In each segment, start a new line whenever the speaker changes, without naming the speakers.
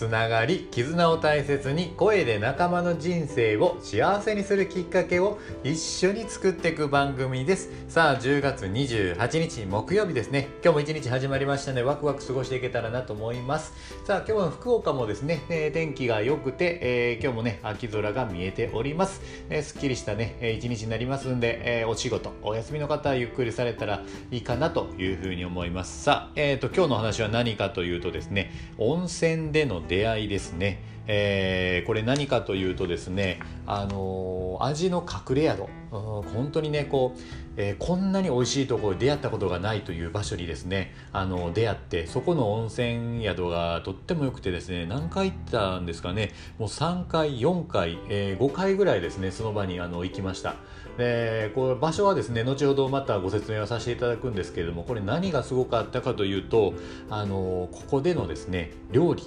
つながり、絆を大切に声で仲間の人生を幸せにするきっかけを一緒に作っていく番組です。さあ、10月28日木曜日ですね。今日も一日始まりましたので、ワクワク過ごしていけたらなと思います。さあ、今日は福岡もですね、えー天気が良くて、えー今日もね、秋空が見えております。えーすっきりしたね、えー一日になりますんで、えーお仕事、お休みの方はゆっくりされたらいいかなというふうに思います。さあ、えーと、今日の話は何かというとですね、温泉での出会いですね。えーこれ何かというとですね、あのー味の隠れ宿、うん本当にねこう、えーこんなに美味しいところで出会ったことがないという場所にですね、あの出会ってそこの温泉宿がとっても良くてですね何回行ったんですかねもう3回4回、え5回ぐらいですねその場にあの行きました。でこう場所はですね後ほどまたご説明をさせていただくんですけれどもこれ何がすごかったかというとあのここでのですね料理。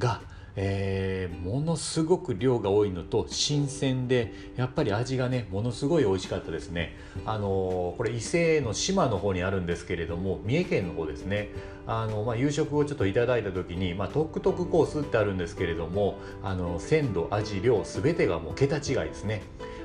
がえーものすごく量が多いのと新鮮でやっぱり味がねものすごい美味しかったですね。あのーこれ伊勢の島の方にあるんですけれども三重県の方ですね。あの、まあ、夕食をちょっといただいた時に、まあ、トックトックコースってあるんですけれどもあの鮮度味量全てがもう桁違いですね。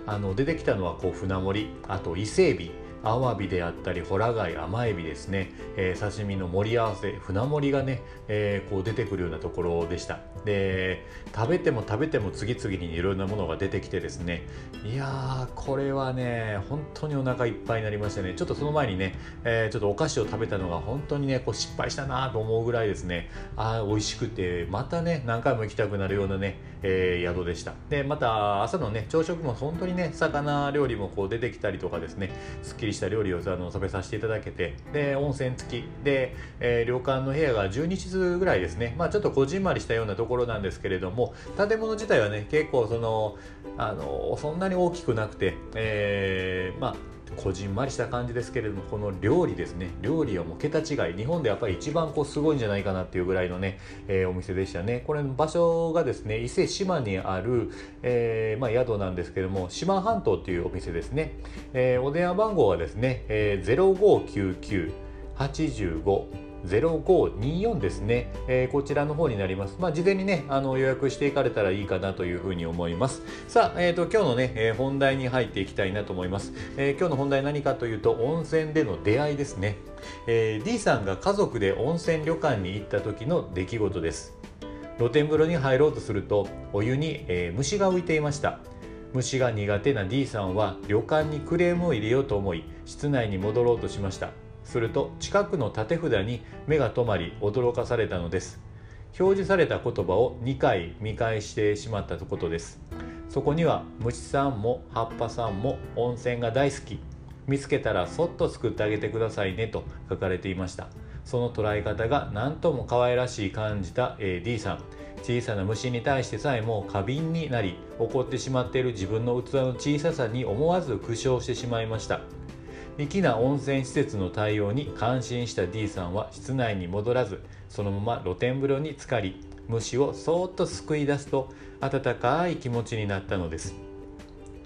あの出てきたのはこう船盛りあと伊勢海老。アワビであったりホラ貝甘エビですね、えー刺身の盛り合わせ船盛りがね、えーこう出てくるようなところでした。で食べても食べても次々にいろんなものが出てきてですね。いやーこれはね本当にお腹いっぱいになりましたね。ちょっとその前にね、えーちょっとお菓子を食べたのが本当にねこう失敗したなと思うぐらいですね。あ美味しくてまたね何回も行きたくなるようなね、えー宿でした。でまた朝のね朝食も本当にね魚料理もこう出てきたりとかですねすっきりした料理をあの食べさせていただけてで温泉付き。で、えー旅館の部屋が12室ぐらいですね。まあちょっとこじんまりしたようなところなんですけれども建物自体はね結構そのあのそんなに大きくなくて、えーまあこじんまりした感じですけれどもこの料理ですね。料理はもう桁違い。日本でやっぱり一番こうすごいんじゃないかなっていうぐらいのね、えーお店でしたね。これ場所がですね伊勢志摩にある、えーまあ、宿なんですけども志摩半島っていうお店ですね、えーお電話番号はですね、えー、059985 0524ですね、えーこちらの方になります。まあ、事前にね、あの予約していかれたらいいかなというふうに思います。さあ、えっ、と、今日のね、えー本題に入っていきたいなと思います。えー今日の本題何かというと、温泉での出会いですね。えー D さんが家族で温泉旅館に行った時の出来事です。露天風呂に入ろうとすると、お湯に、えー虫が浮いていました。虫が苦手な D さんは旅館にクレームを入れようと思い室内に戻ろうとしましたすると近くの立て札に目が留まり驚かされたのです。表示された言葉を2回見返してしまったことです。そこには虫さんも葉っぱさんも温泉が大好き。見つけたらそっと救ってあげてくださいねと書かれていました。その捉え方が何とも可愛らしい感じた D さん。小さな虫に対してさえも過敏になり怒ってしまっている自分の器の小ささに思わず苦笑してしまいました。粋な温泉施設の対応に感心した D さんは室内に戻らずそのまま露天風呂に浸かり虫をそーっと救い出すと温かい気持ちになったのです。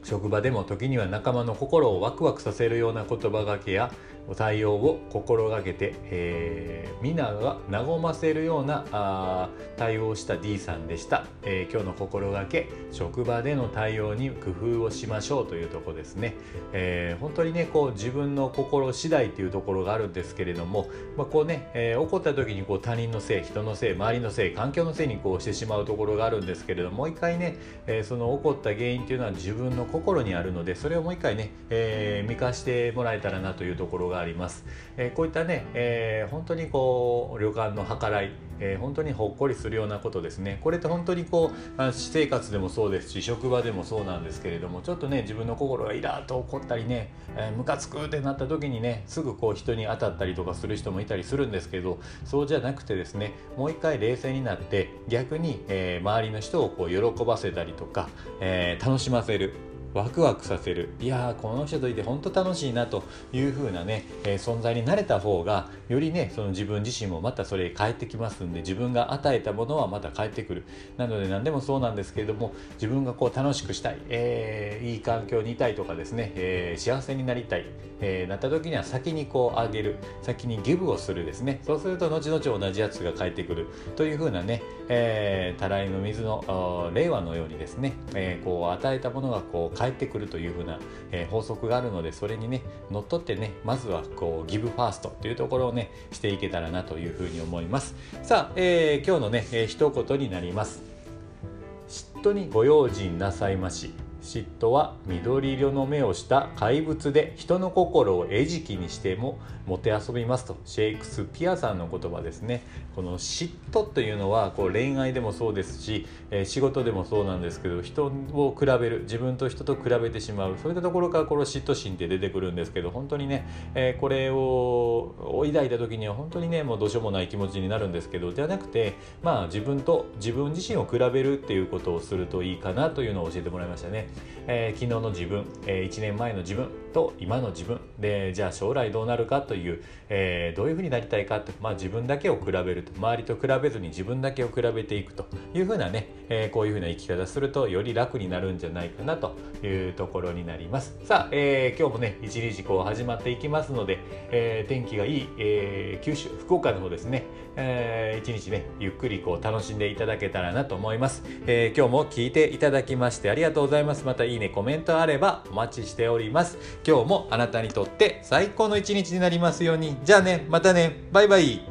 職場でも時には仲間の心をワクワクさせるような言葉がけや対応を心がけて、えー、皆が和ませるようなあ対応をした D さんでした、えー今日の心がけ職場での対応に工夫をしましょうというところですね、えー本当にねこう自分の心次第っていうところがあるんですけれども、まあ、こうね、えー怒った時にこう他人のせい人のせい周りのせい環境のせいにこうしてしまうところがあるんですけれどももう一回ね、えーその起こった原因っていうのは自分の心にあるのでそれをもう一回ね、えー見返してもらえたらなというところがあります、えーこういったね、えー本当にこう旅館の計らいえー本当にほっこりするようなことですね。これって本当にこうあ私生活でもそうですし職場でもそうなんですけれどもちょっとね自分の心がイラーっと怒ったりね、えームカつくってなった時にねすぐこう人に当たったりとかする人もいたりするんですけどそうじゃなくてですねもう一回冷静になって逆に、えー周りの人をこう喜ばせたりとか、えー楽しませるワクワクさせる。いやーこの人といて本当楽しいなという風なね、えー、存在になれた方がよりねその自分自身もまたそれ返ってきますんで自分が与えたものはまた返ってくる。なので何でもそうなんですけれども自分がこう楽しくしたい、えー、いい環境にいたいとかですね、えー、幸せになりたい、えなった時には先にこうあげる先にギブをするですね。そうすると後々同じやつが返ってくる。という風なね、えたらいの水の令和のようにですね、えこう与えたものがこう返ってくるというふうな、えー、法則があるのでそれにね乗っ取ってねまずはこうギブファーストというところをねしていけたらなというふうに思います。さあ、えー、今日のね、えー、一言になります。嫉妬にご用心なさいまし。嫉妬は緑色の目をした怪物で人の心を餌食にしてももてあそびますと。シェイクスピアさんの言葉ですね。この嫉妬というのはこう恋愛でもそうですし、え、仕事でもそうなんですけど人を比べる自分と人と比べてしまう。そういったところからこの嫉妬心って出てくるんですけど本当にね、え、これを抱いた時には本当にねもうどうしようもない気持ちになるんですけどじゃなくてまあ自分と自分自身を比べるっていうことをするといいかなというのを教えてもらいましたね。えー、昨日の自分、えー、1年前の自分と今の自分。でじゃあ将来どうなるかという、えー、どういうふうになりたいかと、まあ、自分だけを比べると周りと比べずに自分だけを比べていくというふうなね、えー、こういうふうな生き方するとより楽になるんじゃないかなというところになります。さあ、えー、今日もね一日こう始まっていきますので、えー、天気がいい、えー、九州福岡の方ですね、えー、一日ねゆっくりこう楽しんでいただけたらなと思います、えー、今日も聞いていただきましてありがとうございます。またいいねコメントあればお待ちしております。今日もあなたにとって最高の一日になりますように。じゃあねまたね。バイバイ。